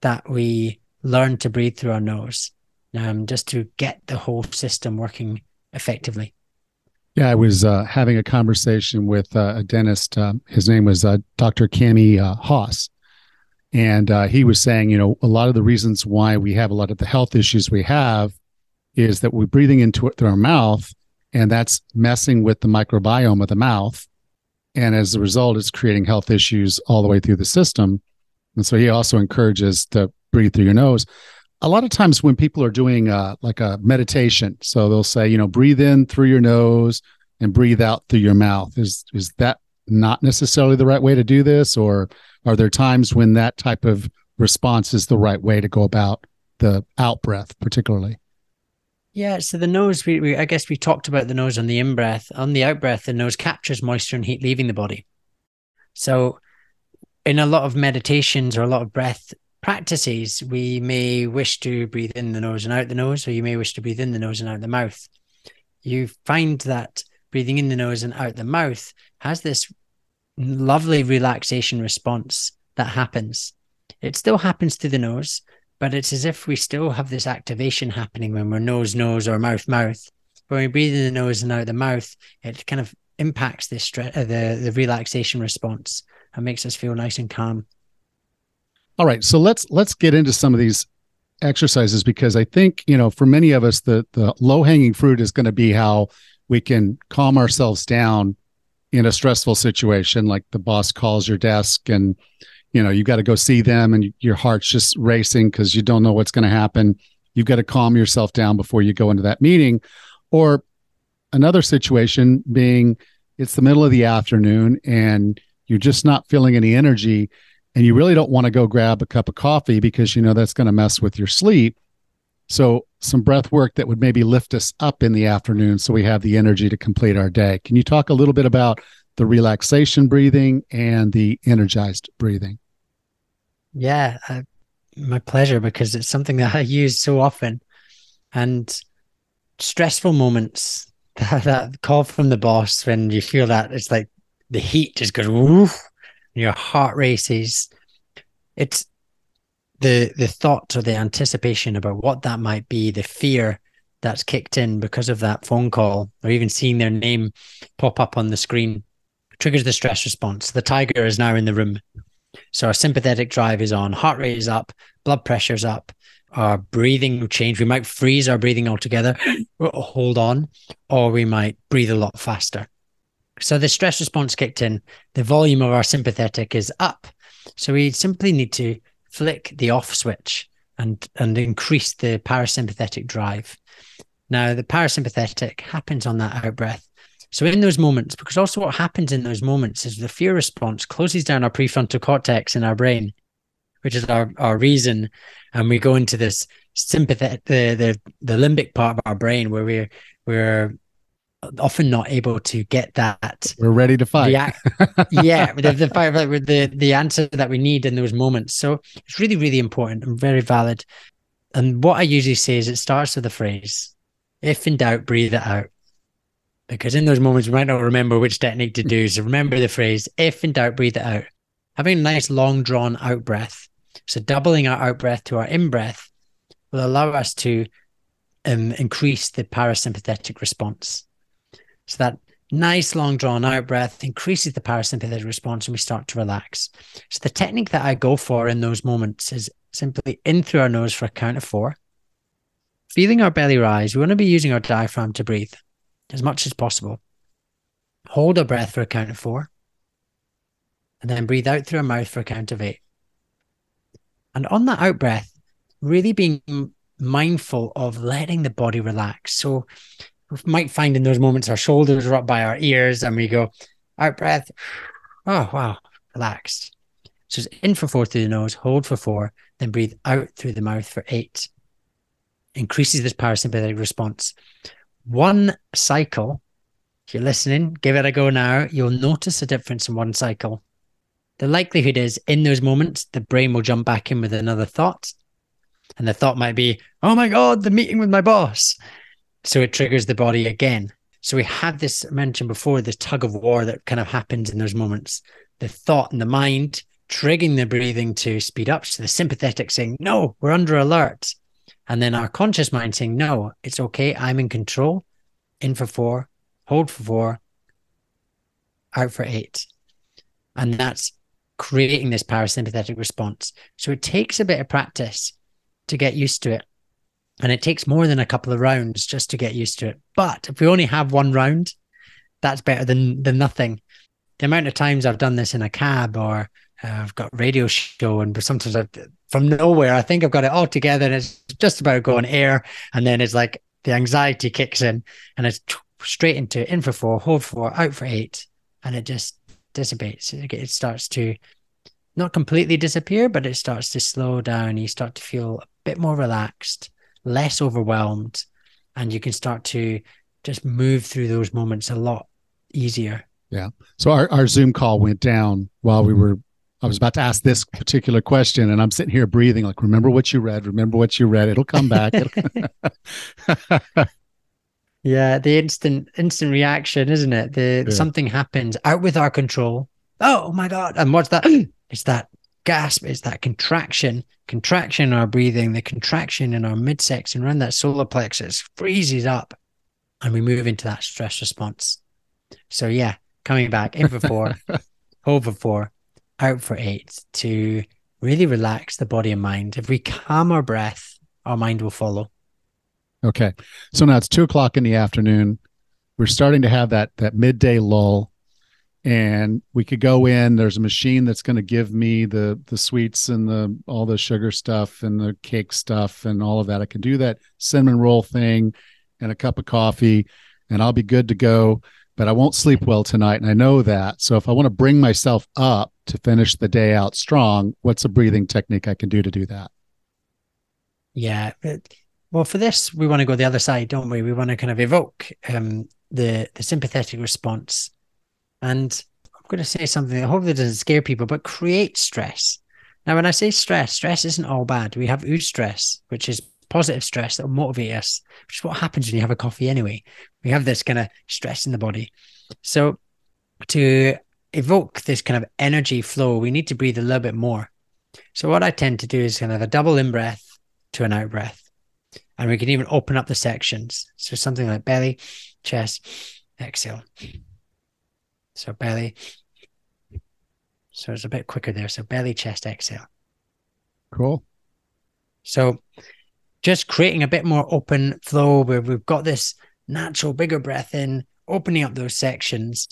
that we learn to breathe through our nose, um, just to get the whole system working effectively. Yeah, I was uh, having a conversation with uh, a dentist. Uh, his name was uh, Dr. Kami uh, Hoss. And uh, he was saying, you know, a lot of the reasons why we have a lot of the health issues we have is that we're breathing into it through our mouth and that's messing with the microbiome of the mouth. And as a result, it's creating health issues all the way through the system. And so he also encourages to breathe through your nose. A lot of times when people are doing uh, like a meditation, so they'll say, you know, breathe in through your nose and breathe out through your mouth. Is is that not necessarily the right way to do this, or are there times when that type of response is the right way to go about the out breath, particularly? Yeah, so the nose, we, we I guess we talked about the nose on the in breath. On the out breath, the nose captures moisture and heat leaving the body. So, in a lot of meditations or a lot of breath practices, we may wish to breathe in the nose and out the nose, or you may wish to breathe in the nose and out the mouth. You find that breathing in the nose and out the mouth has this lovely relaxation response that happens. It still happens through the nose, but it's as if we still have this activation happening when we're nose nose or mouth mouth. When we breathe in the nose and out the mouth, it kind of impacts this stress, uh, the the relaxation response and makes us feel nice and calm. All right, so let's let's get into some of these exercises because I think you know for many of us the the low hanging fruit is going to be how we can calm ourselves down in a stressful situation like the boss calls your desk and you know you got to go see them and your heart's just racing because you don't know what's going to happen. You've got to calm yourself down before you go into that meeting. Or another situation being it's the middle of the afternoon and you're just not feeling any energy and you really don't want to go grab a cup of coffee because you know that's going to mess with your sleep so some breath work that would maybe lift us up in the afternoon so we have the energy to complete our day can you talk a little bit about the relaxation breathing and the energized breathing. Yeah, uh, my pleasure because it's something that I use so often. And stressful moments, that, that call from the boss when you feel that it's like the heat just goes woof, your heart races. It's the the thought or the anticipation about what that might be, the fear that's kicked in because of that phone call, or even seeing their name pop up on the screen triggers the stress response. The tiger is now in the room. So our sympathetic drive is on, heart rate is up, blood pressure is up, our breathing will change. We might freeze our breathing altogether, hold on, or we might breathe a lot faster. So the stress response kicked in, the volume of our sympathetic is up. So we simply need to flick the off switch and, and increase the parasympathetic drive. Now, the parasympathetic happens on that out breath. So in those moments, because also what happens in those moments is the fear response closes down our prefrontal cortex in our brain, which is our, our reason. And we go into this sympathetic, the, the, the limbic part of our brain where we're, we're often not able to get that. We're ready to fight. Yeah. yeah. The, the, the, the, the answer that we need in those moments. So it's really, really important and very valid. And what I usually say is it starts with the phrase, if in doubt, breathe it out. because in those moments we might not remember which technique to do. So remember the phrase, if in doubt, breathe it out. Having a nice long drawn out breath. So doubling our out breath to our in breath will allow us to um, increase the parasympathetic response. So that nice long drawn out breath increases the parasympathetic response and we start to relax. So the technique that I go for in those moments is simply in through our nose for a count of four. Feeling our belly rise, we want to be using our diaphragm to breathe as much as possible. Hold our breath for a count of four. And then breathe out through our mouth for a count of eight. And on that out breath, really being mindful of letting the body relax. So we might find in those moments our shoulders are up by our ears and we go out breath. Oh, wow, relaxed. So it's in for four through the nose, hold for four, then breathe out through the mouth for eight. Increases this parasympathetic response. One cycle, if you're listening, give it a go now. You'll notice a difference in one cycle. The likelihood is in those moments, the brain will jump back in with another thought. And the thought might be, oh my God, the meeting with my boss. So it triggers the body again. So we have this mentioned before, this tug of war that kind of happens in those moments. The thought and the mind triggering the breathing to speed up. So the sympathetic saying, no, we're under alert. And then our conscious mind saying, no, it's okay. I'm in control. In for four, hold for four, out for eight. And that's creating this parasympathetic response. So it takes a bit of practice to get used to it. And it takes more than a couple of rounds just to get used to it. But if we only have one round, that's better than than nothing. The amount of times I've done this in a cab or uh, I've got radio show and sometimes I've, from nowhere, I think I've got it all together and it's just about going air. And then it's like the anxiety kicks in and it's straight into in for four, hold four, out for eight. And it just dissipates. It starts to not completely disappear, but it starts to slow down. You start to feel a bit more relaxed, less overwhelmed, and you can start to just move through those moments a lot easier. Yeah. So our, our Zoom call went down while we were I was about to ask this particular question, and I'm sitting here breathing, like, remember what you read, remember what you read. It'll come back. yeah, the instant instant reaction, isn't it? The yeah. something happens out with our control. Oh my god! And what's that? it's that gasp. It's that contraction, contraction in our breathing, the contraction in our midsection around that solar plexus freezes up, and we move into that stress response. So yeah, coming back in for four, hold for four, out for eight to really relax the body and mind. If we calm our breath, our mind will follow. Okay. So now it's two o'clock in the afternoon. We're starting to have that that midday lull. And we could go in. There's a machine that's going to give me the the sweets and the all the sugar stuff and the cake stuff and all of that. I can do that cinnamon roll thing and a cup of coffee, and I'll be good to go but I won't sleep well tonight. And I know that. So if I want to bring myself up to finish the day out strong, what's a breathing technique I can do to do that? Yeah. Well, for this, we want to go the other side, don't we? We want to kind of evoke um, the, the sympathetic response. And I'm going to say something that hopefully doesn't scare people, but create stress. Now, when I say stress, stress isn't all bad. We have eustress, which is positive stress that will motivate us, which is what happens when you have a coffee anyway. We have this kind of stress in the body. So to evoke this kind of energy flow, we need to breathe a little bit more. So what I tend to do is kind of a double in breath to an out breath. And we can even open up the sections. So something like belly, chest, exhale. So belly. So it's a bit quicker there. So belly, chest, exhale. Cool. So just creating a bit more open flow where we've got this natural bigger breath in, opening up those sections.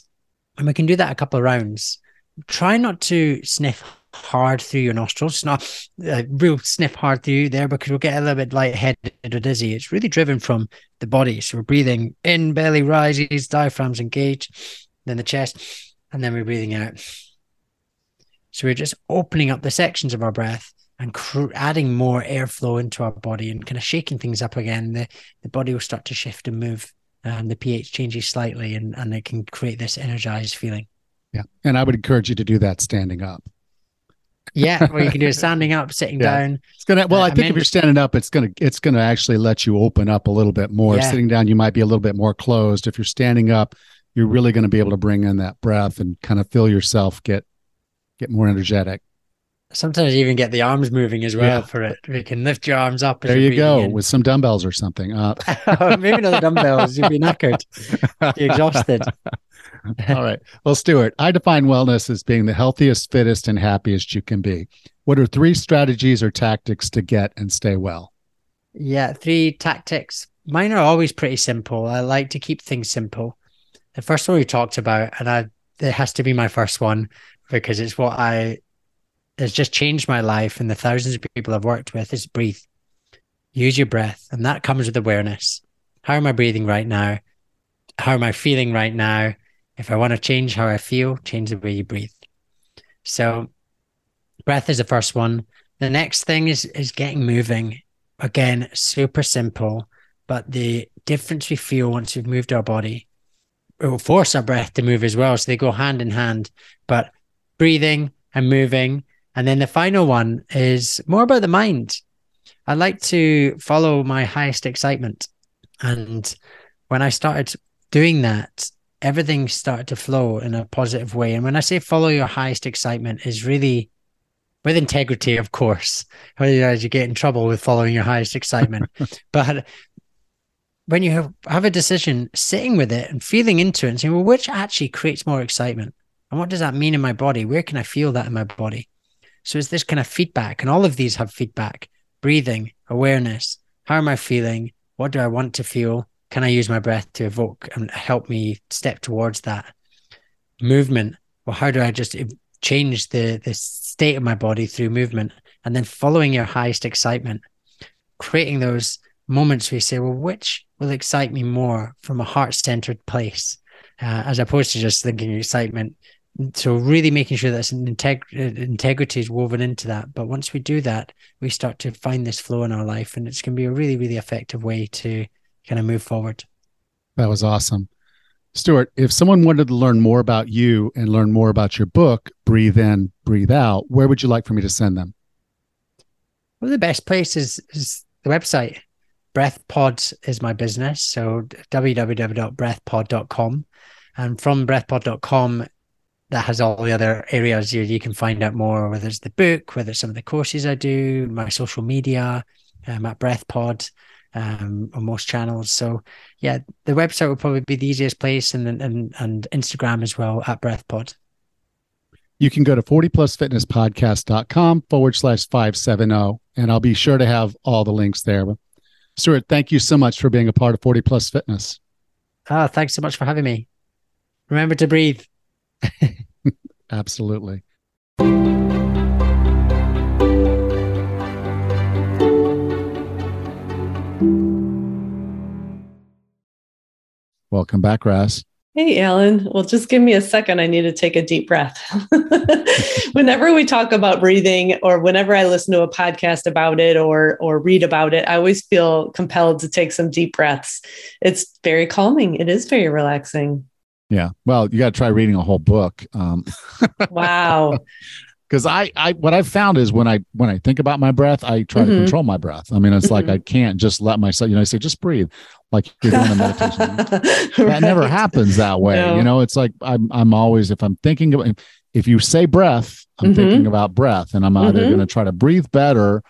And we can do that a couple of rounds. Try not to sniff hard through your nostrils. It's not a real sniff hard through there because we'll get a little bit lightheaded or dizzy. It's really driven from the body. So we're breathing in, belly rises, diaphragms engage, then the chest, and then we're breathing out. So we're just opening up the sections of our breath and cr- adding more airflow into our body and kind of shaking things up again, the, the body will start to shift and move. And the pH changes slightly and, and it can create this energized feeling. Yeah. And I would encourage you to do that standing up. yeah, well, you can do it standing up, sitting Yeah. down. It's gonna. Well, Uh, I think if you're standing up, it's gonna it's gonna actually let you open up a little bit more. Yeah. Sitting down, you might be a little bit more closed. If you're standing up, you're really going to be able to bring in that breath and kind of feel yourself get get more energetic. Sometimes you even get the arms moving as well Yeah. for it. You can lift your arms up. as There you're go breathing with some dumbbells or something. Uh. Maybe not the dumbbells. You'd be knackered. Be exhausted. all right. Well, Stuart, I define wellness as being the healthiest, fittest, and happiest you can be. What are three strategies or tactics to get and stay well? Yeah, three tactics. Mine are always pretty simple. I like to keep things simple. The first one we talked about, and I it has to be my first one because it's what I has just changed my life and the thousands of people I've worked with is breathe. Use your breath. And that comes with awareness. How am I breathing right now? How am I feeling right now? If I want to change how I feel, change the way you breathe. So breath is the first one. The next thing is is getting moving. Again, super simple, but the difference we feel once we've moved our body it will force our breath to move as well. So they go hand in hand. But breathing and moving. And then the final one is more about the mind. I like to follow my highest excitement. And when I started doing that, everything started to flow in a positive way. And when I say follow your highest excitement, is really with integrity, of course. Otherwise, you get in trouble with following your highest excitement. but when you have, have a decision, sitting with it and feeling into it and saying, well, which actually creates more excitement? And what does that mean in my body? Where can I feel that in my body? So it's this kind of feedback, and all of these have feedback breathing, awareness. How am I feeling? What do I want to feel? Can I use my breath to evoke and help me step towards that? Movement. Well, how do I just change the, the state of my body through movement? And then following your highest excitement, creating those moments where you say, well, which will excite me more from a heart centered place, uh, as opposed to just thinking excitement. So really making sure that an integ- integrity is woven into that. But once we do that, we start to find this flow in our life, and it's going to be a really, really effective way to kind of move forward. That was awesome. Stuart, if someone wanted to learn more about you and learn more about your book, Breathe In, Breathe Out, where would you like for me to send them? Well, the best place is, is the website. BreathPod is my business. So www.breathpod.com. And from breathpod.com, that has all the other areas you, you can find out more, whether it's the book, whether it's some of the courses I do, my social media, um, at BreathPod um, on most channels. So yeah, the website would probably be the easiest place and and and Instagram as well at BreathPod. You can go to 40plusfitnesspodcast.com forward slash 570, and I'll be sure to have all the links there. Stuart, thank you so much for being a part of 40 Plus Fitness. Ah, thanks so much for having me. Remember to breathe. Absolutely. Welcome back, Raz. Hey, Allan. Well, just give me a second. I need to take a deep breath. whenever we talk about breathing, or whenever I listen to a podcast about it or or read about it, I always feel compelled to take some deep breaths. It's very calming. It is very relaxing. Yeah. Well, you got to try reading a whole book. Um, Wow. because I, I, what I've found is when I, when I think about my breath, I try to Mhm. control my breath. I mean, it's like Mhm. I can't just let myself, you know, I say, just breathe, like you're doing a meditation. that never happens that way. No. You know, it's like I'm I'm always if I'm thinking about if you say breath, I'm Mhm. thinking about breath, and I'm either Mhm. going to try to breathe better,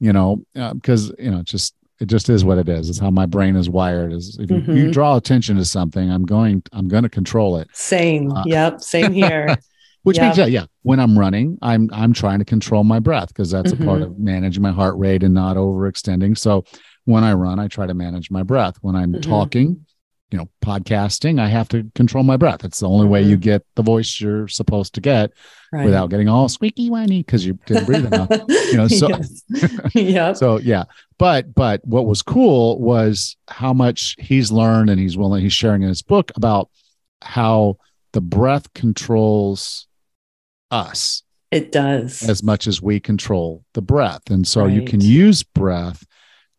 you know, because you know, it's just it just is what it is. It's how my brain is wired. Is if you, you Mhm. draw attention to something, I'm going I'm going to control it. Same. Uh, yep. Same here. Which Yeah. means yeah, yeah. When I'm running, I'm I'm trying to control my breath because that's a part Mhm. of managing my heart rate and not overextending. So when I run, I try to manage my breath. When I'm Mhm. talking, you know, podcasting, I have to control my breath. It's the only way you get the voice you're supposed to get Right. without getting all squeaky whiny because you didn't breathe enough. You know, so yeah. so yeah. But but what was cool was how much he's learned and he's willing he's sharing in his book about how the breath controls us It does. as much as we control the breath. And so you can use breath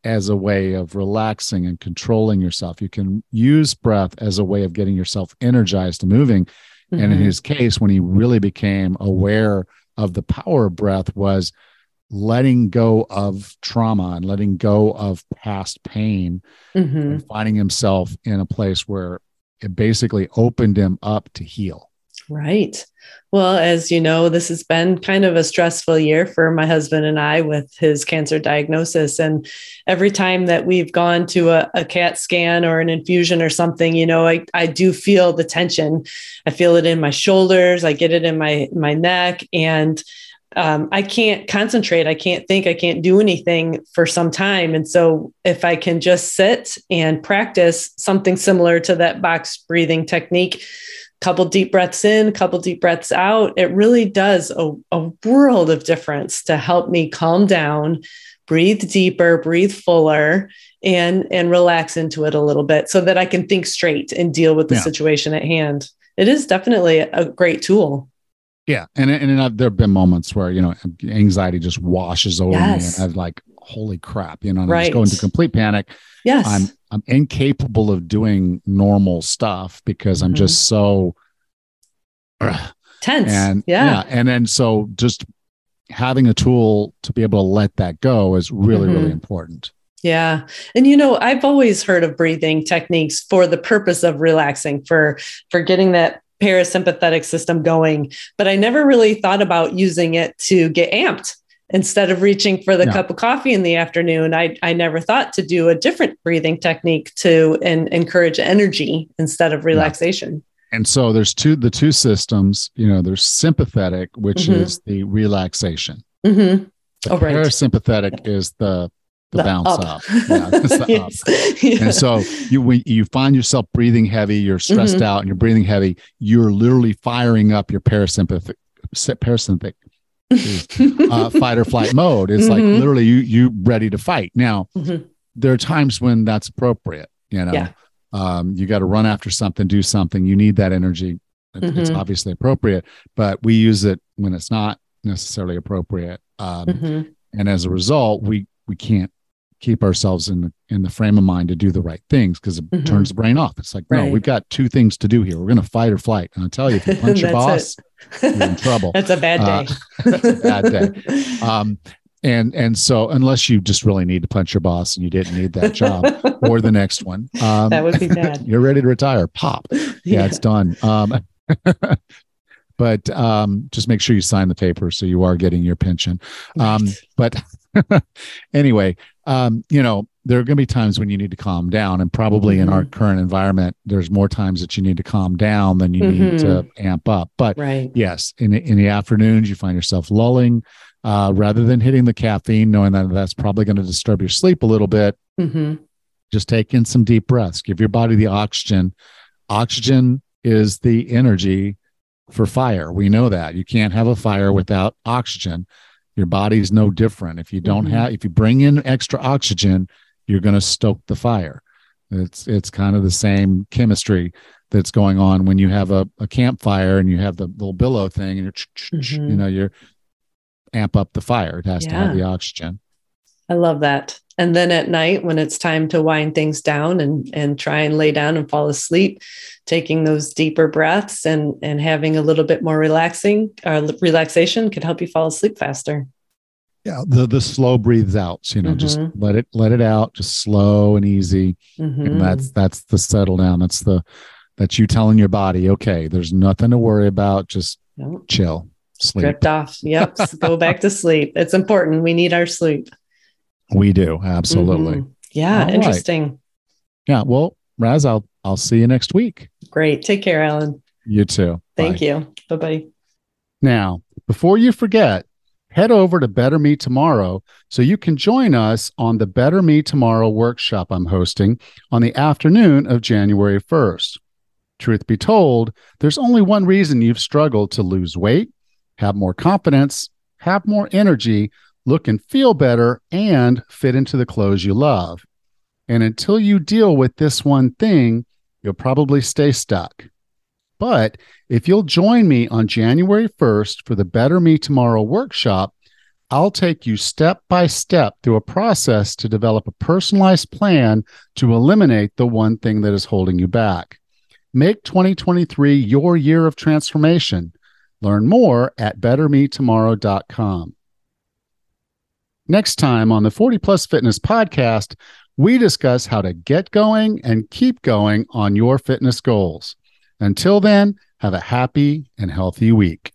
as a way of relaxing and controlling yourself. You can use breath as a way of getting yourself energized and moving. And in Mhm. his case, when he really became aware of the power of breath was letting go of trauma and letting go of past pain Mhm. and finding himself in a place where it basically opened him up to heal. Right. Well, as you know, this has been kind of a stressful year for my husband and I with his cancer diagnosis. And every time that we've gone to a, a CAT scan or an infusion or something, you know, I, I do feel the tension. I feel it in my shoulders, I get it in my my neck, and um, I can't concentrate. I can't think. I can't do anything for some time. And so, if I can just sit and practice something similar to that box breathing technique, couple deep breaths in, couple deep breaths out, it really does a, a world of difference to help me calm down, breathe deeper, breathe fuller, and and relax into it a little bit so that I can think straight and deal with the Yeah. situation at hand. It is definitely a great tool. Yeah, and and I've, there have been moments where you know anxiety just washes over Yes. me, and I'm like, "Holy crap!" You know, and I Right. just go into complete panic. Yes. I'm I'm incapable of doing normal stuff because I'm just so Ugh. tense. and yeah. and then so just having a tool to be able to let that go is really really Mhm. important. Yeah. And you know, I've always heard of breathing techniques for the purpose of relaxing, for for getting that parasympathetic system going, but I never really thought about using it to get amped. Instead of reaching for the Yeah. cup of coffee in the afternoon, I, I never thought to do a different breathing technique to and encourage energy instead of relaxation. And so there's two the two systems. You know, there's sympathetic, which Mhm. is the relaxation. Mhm. The Oh, right. parasympathetic is the the, The bounce up. up. Yeah, the up. Yeah. And so you when you find yourself breathing heavy, you're stressed Mhm. out, and you're breathing heavy. You're literally firing up your parasympathetic parasympathetic uh, fight or flight mode. It's like Mhm. literally you you ready to fight. Now Mhm. there are times when that's appropriate. You know, Yeah. um, you got to run after something, do something. You need that energy. It- It's obviously appropriate, but we use it when it's not necessarily appropriate. Um, Mhm. and as a result we we can't keep ourselves in the in the frame of mind to do the right things because it Mhm. turns the brain off. It's like no we've got two things to do here. We're going to fight or flight. And i tell you if you punch your boss you're in trouble. That's a bad Uh, day. that's a bad day. um and and so unless you just really need to punch your boss and you didn't need that job or the next one um that would be bad. you're ready to retire. Pop. Yeah, it's done. Um but um just make sure you sign the paper so you are getting your pension. Um Right. but anyway um you know there are going to be times when you need to calm down and probably in our Mm-hmm. current environment there's more times that you need to calm down than you need to amp up. But right. yes in the, in the afternoons you find yourself lulling uh, rather than hitting the caffeine knowing that that's probably going to disturb your sleep a little bit. Mm-hmm. just take in some deep breaths. Give your body the oxygen. Oxygen is the energy for fire. We know that. You can't have a fire without oxygen your body's no different. If you don't Mhm. have if you bring in extra oxygen you're going to stoke the fire. It's it's kind of the same chemistry that's going on when you have a, a campfire and you have the little billow thing and you're ch- you know you're amp up the fire. It has to have the oxygen I love that. And then at night, when it's time to wind things down and and try and lay down and fall asleep, taking those deeper breaths and and having a little bit more relaxing or relaxation could help you fall asleep faster. yeah the the slow breathes out you know just Mhm. let it let it out just slow and easy Mhm. and that's that's the settle down that's the that's you telling your body okay there's nothing to worry about just Yep. chill sleep drift off. Yep. Go back to sleep. It's important. We need our sleep. We do absolutely Mhm. Yeah. All right. interesting. yeah well raz i'll i'll see you next week Great. Take care, Allan. you too Thank Bye. you. Bye bye. now before you forget head over to better me tomorrow so you can join us on the better me tomorrow workshop i'm hosting on the afternoon of january 1st truth be told there's only one reason you've struggled to lose weight have more confidence have more energy look and feel better and fit into the clothes you love and until you deal with this one thing you'll probably stay stuck but if you'll join me on January 1st for the Better Me Tomorrow workshop, I'll take you step by step through a process to develop a personalized plan to eliminate the one thing that is holding you back. Make 2023 your year of transformation. Learn more at bettermetomorrow.com. Next time on the 40 Plus Fitness podcast, we discuss how to get going and keep going on your fitness goals. Until then, have a happy and healthy week.